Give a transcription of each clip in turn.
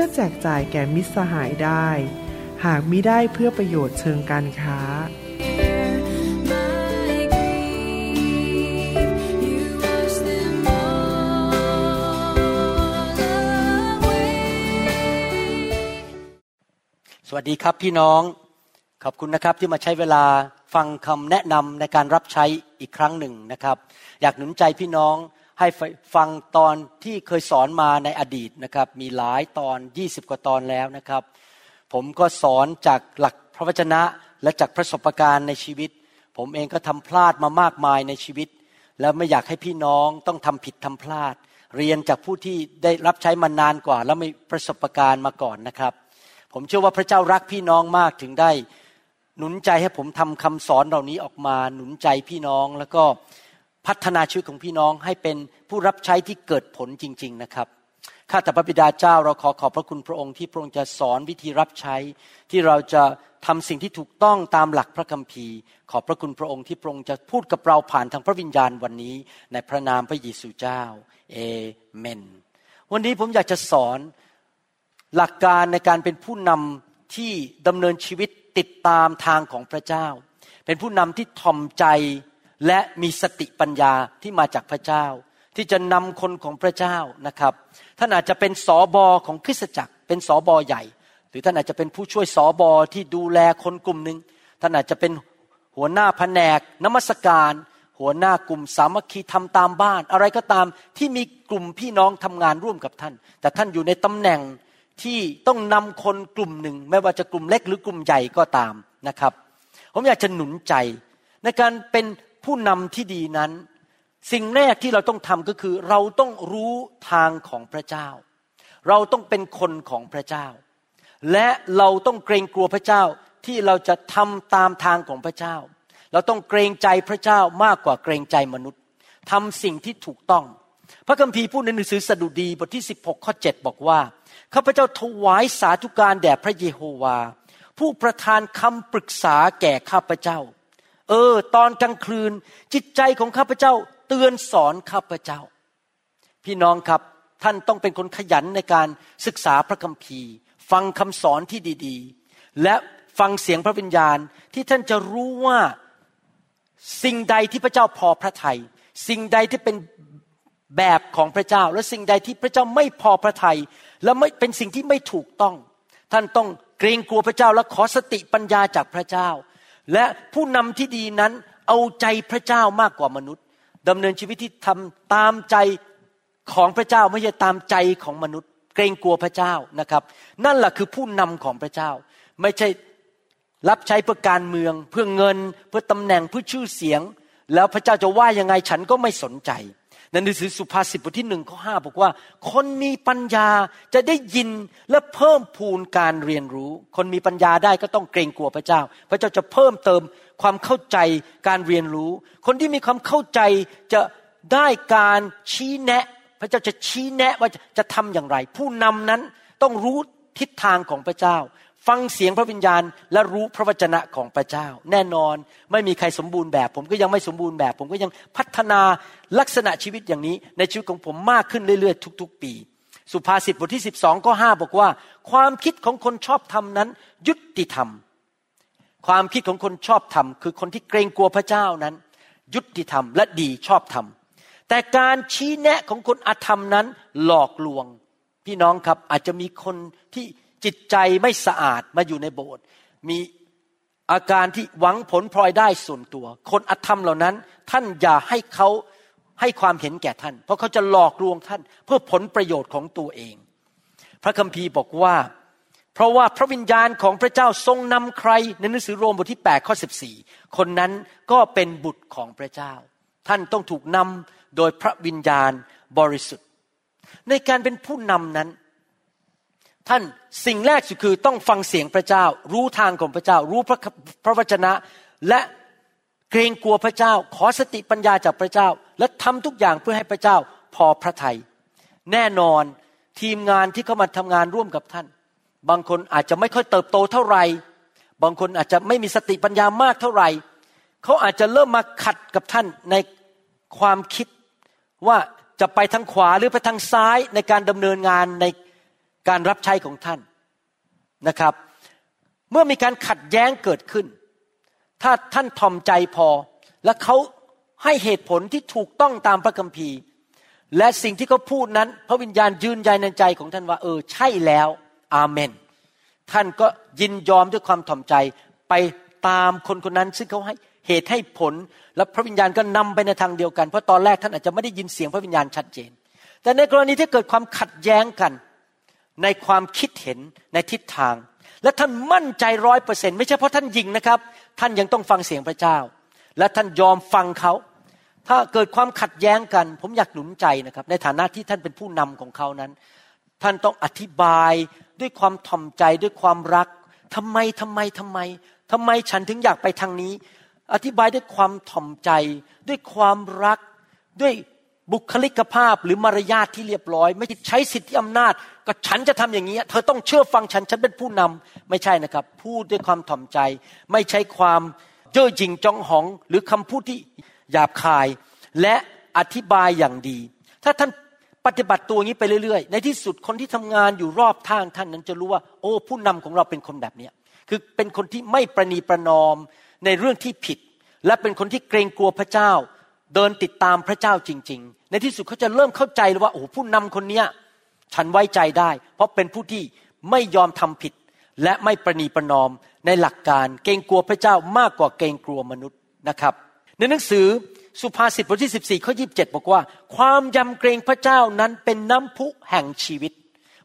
พื่อแจกจ่ายแก่มิตรสหายได้ หากมิได้เพื่อประโยชน์เชิงการค้า สวัสดีครับพี่น้อง ขอบคุณนะครับที่มาใช้เวลาฟังคำแนะนำในการรับใช้อีกครั้งหนึ่งนะครับ อยากหนุนใจพี่น้อง ให้ฟังตอนที่เคยสอนมาในอดีตนะครับ มีหลายตอน 20 กว่าตอนแล้วนะครับ ผมก็สอนจากหลักพระวจนะและจากประสบการณ์ในชีวิต ผมเองก็ทำพลาดมามากมายในชีวิต แล้วไม่อยากให้พี่น้องต้องทำผิดทำพลาด เรียนจากผู้ที่ได้รับใช้มานานกว่า แล้วมีประสบการณ์มาก่อนนะครับ ผมเชื่อว่าพระเจ้ารักพี่น้องมากถึงได้หนุนใจให้ผมทำคำสอนเหล่านี้ออกมาหนุนใจพี่น้องแล้วก็ พัฒนาชีวิตของพี่น้องให้เป็นผู้รับใช้ที่เกิดผลจริง ๆนะครับข้าแต่พระบิดาเจ้าเราขอขอบพระคุณพระองค์ที่พระองค์จะสอนวิธีรับใช้ ที่เราจะทำสิ่งที่ถูกต้องตามหลักพระคัมภีร์ ขอบพระคุณพระองค์ที่พระองค์จะพูดกับเราผ่านทางพระวิญญาณวันนี้ ในพระนามพระเยซูเจ้าเอเมน วันนี้ผมอยากจะสอนหลักการในการเป็นผู้นำที่ดำเนินชีวิตติดตามทางของพระเจ้า เป็นผู้นำที่ทอมใจ และมีสติปัญญาที่มาจากพระเจ้า ที่จะนำคนของพระเจ้านะครับ ท่านอาจจะเป็นสอบอของคริสตจักร เป็นสอบอใหญ่ หรือท่านอาจจะเป็นผู้ช่วยสอบอที่ดูแลคนกลุ่มหนึ่งท่านอาจจะเป็นหัวหน้าแผนกนมัสการ หัวหน้ากลุ่มสามัคคีทำตามบ้าน อะไรก็ตามที่มีกลุ่มพี่น้องทำงานร่วมกับท่าน แต่ท่านอยู่ในตำแหน่งที่ต้องนำคนกลุ่มหนึ่ง ไม่ว่าจะกลุ่มเล็กหรือกลุ่มใหญ่ก็ตามนะครับ ผมอยากจะหนุนใจในการเป็น ผู้นำที่ดีนั้น สิ่งแรกที่เราต้องทำก็คือ เราต้องรู้ทางของพระเจ้า เราต้องเป็นคนของพระเจ้า และเราต้องเกรงกลัวพระเจ้าที่เราจะทำตามทางของพระเจ้า เราต้องเกรงใจพระเจ้ามากกว่าเกรงใจมนุษย์ทำสิ่งที่ถูกต้อง พระคัมภีร์พูดในหนังสือสดุดีบทที่ 16ข้อ7บอกว่าข้าพเจ้าถวายสาธุการแด่พระเยโฮวา ผู้ประทานคำปรึกษาแก่ข้าพเจ้า เออ ตอนกลางคืน จิตใจของข้าพเจ้า เตือนสอนข้าพเจ้า พี่น้องครับท่านต้องเป็นคนขยันในการศึกษาพระคัมภีร์ ฟังคำสอนที่ดีๆ และฟังเสียงพระวิญญาณที่ท่านจะรู้ว่าสิ่งใดที่พระเจ้าพอพระทยัยสิ่งใดที่เป็นแบบของพระเจ้า และสิ่งใดที่พระเจ้าไม่พอพระทยัยแล้วไม่เป็นสิ่งที่ไม่ถูกต้อง ท่านต้องเกรงกลัวพระเจ้าและขอสติปัญญาจากพระเจ้า และผู้นำที่ดีนั้นเอาใจพระเจ้ามากกว่ามนุษย์ดำเนินชีวิตที่ทำตามใจของพระเจ้าไม่ใช่ตามใจของมนุษย์ เกรงกลัวพระเจ้านะครับ นั่นแหละคือผู้นำของพระเจ้า ไม่ใช่รับใช้เพื่อการเมือง เพื่อเงิน เพื่อตำแหน่งเพื่อชื่อเสียง แล้วพระเจ้าจะว่ายังไงฉันก็ไม่สนใจ ในหนังสือสุภาษิตบทที่หนึ่งข้อห้าบอกว่า คนมีปัญญาจะได้ยินและเพิ่มพูนการเรียนรู้ คนมีปัญญาได้ก็ต้องเกรงกลัวพระเจ้า พระเจ้าจะเพิ่มเติมความเข้าใจการเรียนรู้ คนที่มีความเข้าใจจะได้การชี้แนะ พระเจ้าจะชี้แนะว่าจะทำอย่างไร ผู้นำนั้นต้องรู้ทิศทางของพระเจ้า ฟังเสียงพระวิญญาณ และรู้พระวจนะของพระเจ้า แน่นอนไม่มีใครสมบูรณ์แบบ ผมก็ยังไม่สมบูรณ์แบบ ผมก็ยังพัฒนาลักษณะชีวิตอย่างนี้ ในชีวิตของผมมากขึ้นเรื่อยๆ ทุก ๆ ปี สุภาษิตบทที่ 12ข้อ5บอกว่า ความคิดของคนชอบธรรมนั้น ยุติธรรม ความคิดของคนชอบธรรมคือคนที่เกรงกลัวพระเจ้านั้น ยุติธรรมและดีชอบธรรมแต่การชี้แนะของคนอธรรมนั้นหลอกลวง พี่น้องครับอาจจะมีคนที่ จิตใจไม่สะอาดมาอยู่ในโบสถ์มีอาการที่หวังผลพลอยได้ส่วนตัว คนอธรรมเหล่านั้น ท่านอย่าให้เขาให้ความเห็นแก่ท่าน เพราะเขาจะหลอกลวงท่าน เพื่อผลประโยชน์ของตัวเอง พระคัมภีร์บอกว่า เพราะว่าพระวิญญาณของพระเจ้าทรงนำใครในหนังสือโรมบทที่8ข้อ14 คนนั้นก็เป็นบุตรของพระเจ้า ท่านต้องถูกนำโดยพระวิญญาณบริสุทธิ์ ในการเป็นผู้นำนั้น ท่านสิ่งแรกสุดคือต้องฟังเสียงพระเจ้า รู้ทางของพระเจ้า รู้พระพระวจนะและเกรงกลัวพระเจ้า ขอสติปัญญาจากพระเจ้า และทำทุกอย่างเพื่อให้พระเจ้าพอพระทยัยแน่นอนทีมงานที่เข้ามาทำงานร่วมกับท่าน บางคนอาจจะไม่ค่อยเติบโตเท่าไหร่บางคนอาจจะไม่มีสติปัญญามากเท่าไหร่เขาอาจจะเริ่มมาขัดกับท่านในความคิดว่าจะไปทางขวาหรือไปทางซ้ายในการดำเนินงานใน การรับใช้ของท่านนะครับ เมื่อมีการขัดแย้งเกิดขึ้น ถ้าท่านทอมใจพอ และเขาให้เหตุผลที่ถูกต้องตามพระคัมภีร์ และสิ่งที่เขาพูดนั้น พระวิญญาณยืนยันในใจของท่านว่า เออใช่แล้ว อาเมน ท่านก็ยินยอมด้วยความถ่อมใจไปตามคนคนนั้น ซึ่งเขาให้เหตุให้ผล และพระวิญญาณก็นำไปในทางเดียวกันเพราะตอนแรกท่านอาจจะไม่ได้ยินเสียงพระวิญญาณชัดเจน แต่ในกรณีที่เกิดความขัดแย้งกัน ในความคิดเห็นในทิศทาง และท่านมั่นใจร้อยเปอร์เซ็นไม่ใช่เพราะท่านยิงนะครับ ท่านยังต้องฟังเสียงพระเจ้า และท่านยอมฟังเขาถ้าเกิดความขัดแย้งกัน ผมอยากหนุนใจนะครับ ในฐานะที่ท่านเป็นผู้นำของเขานั้น ท่านต้องอธิบายด้วยความถ่อมใจด้วยความรักทำไมทำไมทำไมทำไมฉันถึงอยากไปทางนี้ อธิบายด้วยความถ่อมใจ ด้วยความรักด้วย บุคลิกภาพหรือมารยาทที่เรียบร้อย ไม่ใช้สิทธิอำนาจ ก็ฉันจะทำอย่างนี้ เธอต้องเชื่อฟังฉันฉันเป็นผู้นำไม่ใช่นะครับ พูดด้วยความถ่อมใจ ไม่ใช้ความเจ้อจริงจองหอง หรือคำพูดที่หยาบคาย และอธิบายอย่างดี ถ้าท่านปฏิบัติตัวอย่างนี้ไปเรื่อยๆ ในที่สุดคนที่ทำงานอยู่รอบทางท่านนั้นจะรู้ว่า โอ้ ผู้นำของเราเป็นคนแบบนี้คือเป็นคนที่ไม่ประนีประนอมในเรื่องที่ผิด และเป็นคนที่เกรงกลัวพระเจ้า เดินติดตามพระเจ้าจริง ๆ ในที่สุดเขาจะเริ่มเข้าใจเลยว่าโอ้ผู้นำคนเนี้ยฉันไว้ใจได้ เพราะเป็นผู้ที่ไม่ยอมทำผิด และไม่ประนีประนอมในหลักการ เกรงกลัวพระเจ้ามากกว่าเกรงกลัวมนุษย์นะครับ ในหนังสือสุภาษิตบทที่14ข้อยีบบอกว่า ความยำเกรงพระเจ้านั้นเป็นน้ำพุแห่งชีวิต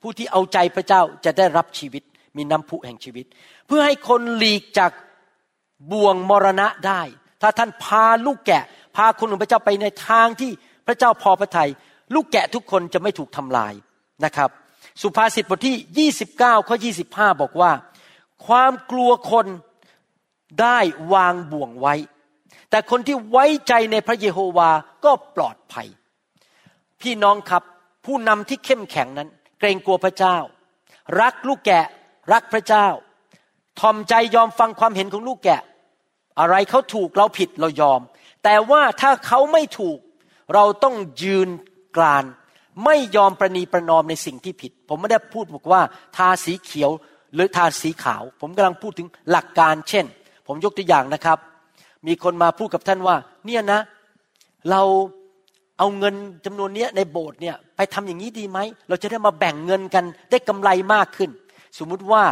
ผู้ที่เอาใจพระเจ้าจะได้รับชีวิต มีน้ำพุแห่งชีวิต เพื่อให้คนหลีกจากบ่วงมรณะได้ ถ้าท่านพาลูกแกะ พาคนของพระเจ้าไปในทางที่ ระเจ้าพอพระทยัยลูกแกะทุกคนจะไม่ถูกทำลายนะครับ สุภาษิตบทที่ 29 ข้อ 25 บอกว่า ความกลัวคนได้วางบ่วงไว้ แต่คนที่ไว้ใจในพระเยโฮวาก็ปลอดภัย พี่น้องครับผู้นำที่เข้มแข็งนั้น เกรงกลัวพระเจ้า รักลูกแกะรักพระเจ้าทอมใจยอมฟังความเห็นของลูกแกะ อะไรเขาถูกเราผิดเรายอม แต่ว่าถ้าเขาไม่ถูก เราต้องยืนกรานไม่ยอมประนีประนอมในสิ่งที่ผิด ผมไม่ได้พูดบอกว่า ทาสีเขียวหรือทาสีขาว ผมกำลังพูดถึงหลักการเช่น ผมยกตัวอย่างนะครับ มีคนมาพูดกับท่านว่า เนี่ยนะ เราเอาเงินจำนวนนี้ในโบสถ์เนี่ยไปทำอย่างนี้ดีไหม เราจะได้มาแบ่งเงินกันได้กำไรมากขึ้น สมมุติว่า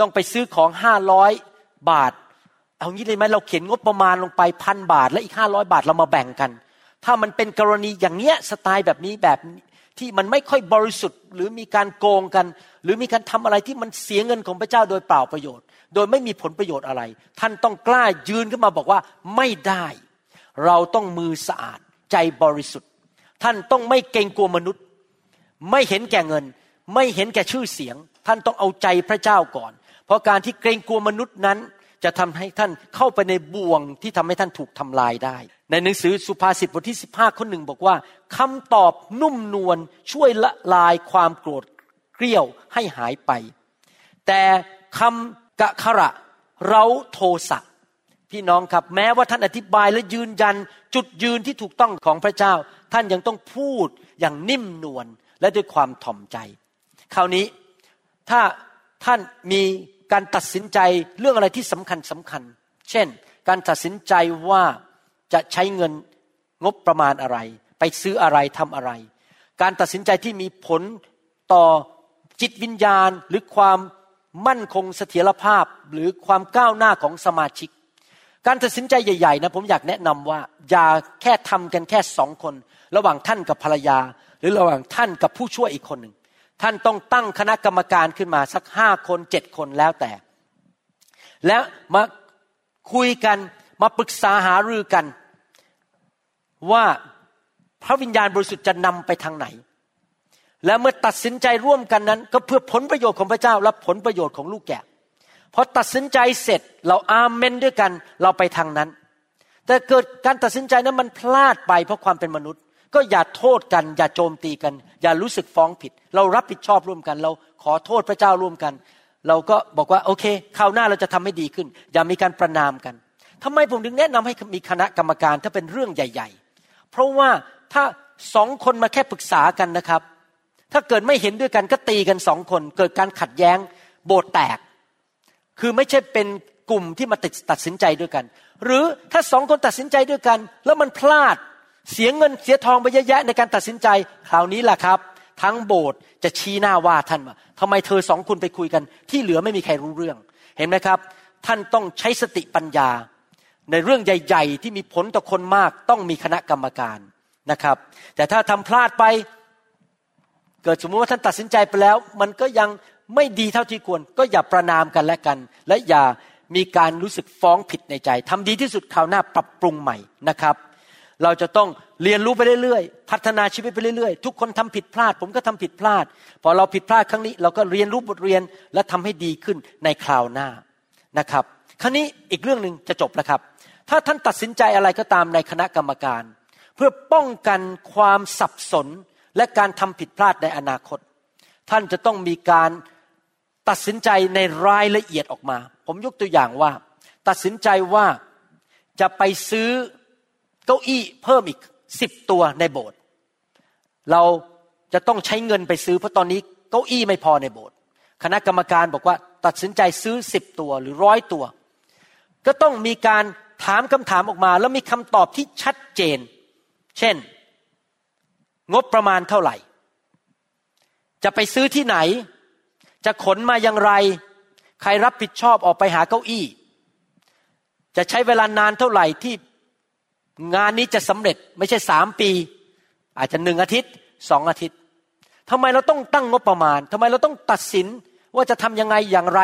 ต้องไปซื้อของห้าร้อยบาท เอางี้เลยไหมเราเขียนงบประมาณลงไปพันบาท และอีกห้าร้อยบาทเรามาแบ่งกัน ถ้ามันเป็นกรณีอย่างเนี้ยสไตล์แบบนี้แบบที่มันไม่ค่อยบริสุทธิ์ หรือมีการโกงกัน หรือมีการทำอะไรที่มันเสียเงินของพระเจ้าโดยเปล่าประโยชน์ โดยไม่มีผลประโยชน์อะไร ท่านต้องกล้ายืนขึ้นมาบอกว่าไม่ได้ เราต้องมือสะอาดใจบริสุทธิ์ ท่านต้องไม่เกรงกลัวมนุษย์ ไม่เห็นแก่เงิน ไม่เห็นแก่ชื่อเสียง ท่านต้องเอาใจพระเจ้าก่อน เพราะการที่เกรงกลัวมนุษย์นั้น จะทำให้ท่านเข้าไปในบ่วงที่ทำให้ท่านถูกทำลายได้ ในหนังสือสุภาษิตบทที่15ข้อหนึ่งบอกว่าคำตอบนุ่มนวลช่วยละลายความโกรธเกลี้ยวให้หายไป แต่คำกะขระเราโทสะพี่น้องครับแม้ว่าท่านอธิบายและยืนยันจุดยืนที่ถูกต้องของพระเจ้า ท่านยังต้องพูดอย่างนิ่มนวลและด้วยความถ่อมใจ คราวนี้ถ้าท่านมี การตัดสินใจเรื่องอะไรที่สำคัญสำคัญ เช่น การตัดสินใจว่าจะใช้เงินงบประมาณอะไร ไปซื้ออะไรทำอะไร การตัดสินใจที่มีผลต่อจิตวิญญาณหรือความมั่นคงเสถียรภาพหรือความก้าวหน้าของสมาชิก การตัดสินใจใหญ่ๆนะผมอยากแนะนำว่า อย่าแค่ทำกันแค่สองคน ระหว่างท่านกับภรรยา หรือระหว่างท่านกับผู้ช่วยอีกคนหนึ่ง ท่านต้องตั้งคณะกรรมการขึ้นมาสักห้าคนเจ็ดคนแล้วแต่ แล้วมาคุยกันมาปรึกษาหารือกัน ว่าพระวิญญาณบริสุทธิ์จะนำไปทางไหน และเมื่อตัดสินใจร่วมกันนั้น ก็เพื่อผลประโยชน์ของพระเจ้าและผลประโยชน์ของลูกแกะพอตัดสินใจเสร็จเราอาเมนด้วยกัน เราไปทางนั้น แต่เกิดการตัดสินใจนั้นมันพลาดไปเพราะความเป็นมนุษย์ ก็อย่าโทษกัน อย่าโจมตีกัน อย่ารู้สึกฟ้องผิด เรารับผิดชอบร่วมกัน เราขอโทษพระเจ้าร่วมกัน เราก็บอกว่าโอเคคราวหน้าเราจะทำให้ดีขึ้น อย่ามีการประนามกันทำไมผมถึงแนะนำให้มีคณะกรรมการถ้าเป็นเรื่องใหญ่ ๆ เพราะว่าถ้าสองคนมาแค่ปรึกษากันนะครับ ถ้าเกิดไม่เห็นด้วยกันก็ตีกันสองคน เกิดการขัดแย้ง โบสแตก คือไม่ใช่เป็นกลุ่มที่มาติดตัดสินใจด้วยกัน หรือถ้าสองคนตัดสินใจด้วยกัน แล้วมันพลาด เสียเงินเสียทองไปเยอะแยะในการตัดสินใจคราวนี้แหละครับ ทั้งโบสถ์จะชี้หน้าว่าท่านว่าทำไมเธอสองคนไปคุยกัน ที่เหลือไม่มีใครรู้เรื่อง เห็นไหมครับ ท่านต้องใช้สติปัญญา ในเรื่องใหญ่ ๆ ที่มีผลต่อคนมากต้องมีคณะกรรมการนะครับ แต่ถ้าทำพลาดไป เกิดสมมติว่าท่านตัดสินใจไปแล้ว มันก็ยังไม่ดีเท่าที่ควร ก็อย่าประนามกันและกัน และอย่ามีการรู้สึกฟ้องผิดในใจทำดีที่สุดคราวหน้าปรับปรุงใหม่นะครับ เราจะต้องเรียนรู้ไปเรื่อยๆ พัฒนาชีวิตไปเรื่อยๆ ทุกคนทำผิดพลาด ผมก็ทำผิดพลาด พอเราผิดพลาดครั้งนี้ เราก็เรียนรู้บทเรียนและทำให้ดีขึ้นในคราวหน้านะครับ ครั้นี้อีกเรื่องหนึ่งจะจบแล้วครับ ถ้าท่านตัดสินใจอะไรก็ตามในคณะกรรมการ เพื่อป้องกันความสับสนและการทำผิดพลาดในอนาคต ท่านจะต้องมีการตัดสินใจในรายละเอียดออกมา ผมยกตัวอย่างว่า ตัดสินใจว่าจะไปซื้อ เก้าอี้เพิ่มอีกสิบตัวในโบสถ์เราจะต้องใช้เงินไปซื้อเพราะตอนนี้เก้าอี้ไม่พอในโบสถ์คณะกรรมการบอกว่าตัดสินใจซื้อสิบตัวหรือร้อยตัว ก็ต้องมีการถามคำถามออกมา แล้วมีคำตอบที่ชัดเจน เช่น งบประมาณเท่าไหร่ จะไปซื้อที่ไหน จะขนมาอย่างไร ใครรับผิดชอบออกไปหาเก้าอี้ จะใช้เวลานานเท่าไหร่ที่ งานนี้จะสำเร็จไม่ใช่สามปี อาจจะหนึ่งอาทิตย์สองอาทิตย์ทำไมเราต้องตั้งงบประมาณทำไมเราต้องตัดสินว่าจะทำยังไงอย่างไร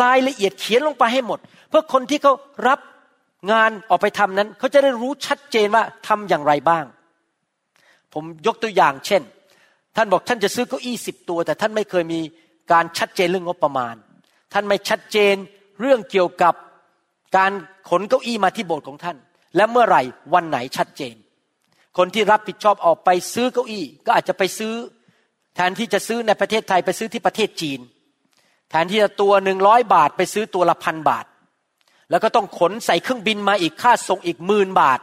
รายละเอียดเขียนลงไปให้หมด เพื่อคนที่เขารับงานออกไปทำนั้น เขาจะได้รู้ชัดเจนว่าทำอย่างไรบ้าง ผมยกตัวอย่างเช่น ท่านบอกท่านจะซื้อเก้าอี้สิบตัว แต่ท่านไม่เคยมีการชัดเจนเรื่องงบประมาณ ท่านไม่ชัดเจนเรื่องเกี่ยวกับการขนเก้าอี้มาที่โบสถ์ของท่าน และเมื่อไหร่วันไหนชัดเจน คนที่รับผิดชอบออกไปซื้อเก้าอี้ ก็อาจจะไปซื้อ แทนที่จะซื้อในประเทศไทยไปซื้อที่ประเทศจีน แทนที่จะตัวหนึ่งร้อยบาท ไปซื้อตัวละพันบาท แล้วก็ต้องขนใส่เครื่องบินมาอีกค่าส่งอีกหมื่นบาท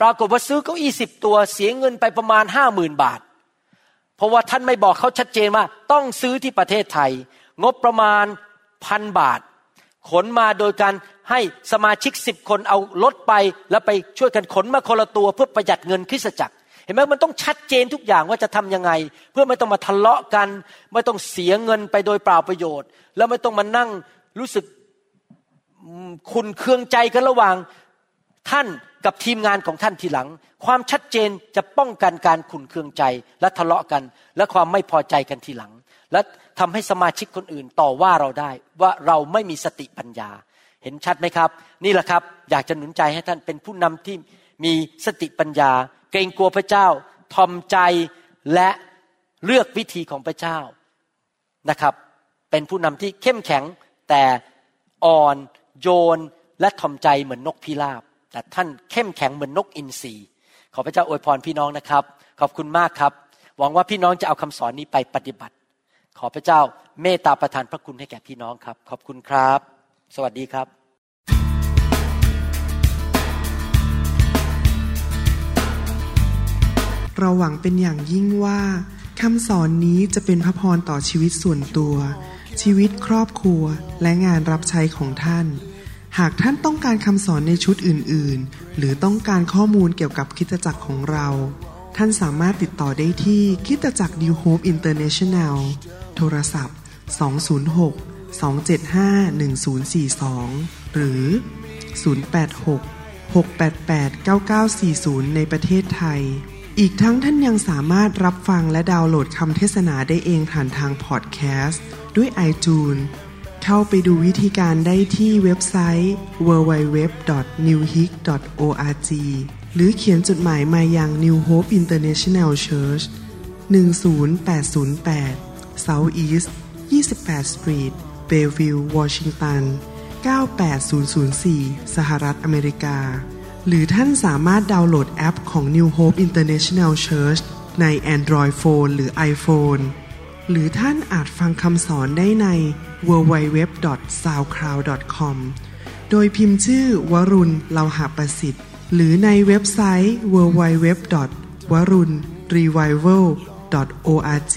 ปรากฏว่าซื้อเก้าอี้สิบตัวเสียเงินไปประมาณห้าหมื่นบาท เพราะว่าท่านไม่บอกเขาชัดเจนว่าต้องซื้อที่ประเทศไทย งบประมาณพันบาท ขนมาโดยการ ให้สมาชิกสิบคนเอารถไป แล้วไปช่วยกันขนมาคนละตัวเพื่อประหยัดเงินคริสตจักร เห็นไหมมันต้องชัดเจนทุกอย่างว่าจะทํำยังไง เพื่อไม่ต้องมาทะเลาะกัน ไม่ต้องเสียเงินไปโดยเปล่าประโยชน์ แล้วไม่ต้องมานั่งรู้สึกคุณเคืองใจกันระหว่างท่านกับทีมงานของท่านทีหลัง ความชัดเจนจะป้องกันการขุนเคืองใจ และทะเลาะกัน และความไม่พอใจกันทีหลัง และทำให้สมาชิกคนอื่นต่อว่าเราได้ว่าเราไม่มีสติปัญญา เห็นชัดไหมครับ นี่แหละครับ อยากจะหนุนใจให้ท่านเป็นผู้นำที่มีสติปัญญา เกรงกลัวพระเจ้าทอมใจและเลือกวิธีของพระเจ้านะครับ เป็นผู้นำที่เข้มแข็งแต่อ่อนโยนและทอมใจเหมือนนกพิราบ แต่ท่านเข้มแข็งเหมือนนกอินทรีขอพระเจ้าอวยพรพี่น้องนะครับ ขอบคุณมากครับ หวังว่าพี่น้องจะเอาคำสอนนี้ไปปฏิบัติ ขอพระเจ้าเมตตาประทานพระคุณให้แก่พี่น้องครับ ขอบคุณครับ สวัสดีครับเราหวังเป็นอย่างยิ่งว่าคำสอนนี้จะเป็นพระพรต่อชีวิตส่วนตัว ชีวิตครอบครัวและงานรับใช้ของท่าน หากท่านต้องการคำสอนในชุดอื่น ๆ หรือต้องการข้อมูลเกี่ยวกับคิตจักรของเรา ท่านสามารถติดต่อได้ที่คิตจักร New Hope International โทรศัพท์ 206 275-1042 หรือ 086-688-9940 ในประเทศไทย อีกทั้งท่านยังสามารถรับฟังและดาวน์โหลดคำเทศนาได้เองผ่านทางพอดแคสต์ด้วย iTunes เข้าไปดูวิธีการได้ที่เว็บไซต์ www.newhick.org หรือเขียนจดหมายมายัง New Hope International Church 10808 South East 28 Street เบลวิววอชิงตัน 98004 สหรัฐอเมริกา หรือท่านสามารถดาวน์โหลดแอปของ New Hope International Church ใน Android Phone หรือ iPhone หรือท่านอาจฟังคำสอนได้ใน www.soundcloud.com โดยพิมพ์ชื่อวรุณเลาหาประสิทธิ์ หรือในเว็บไซต์ w w w w a r u n r e v i v a l o r g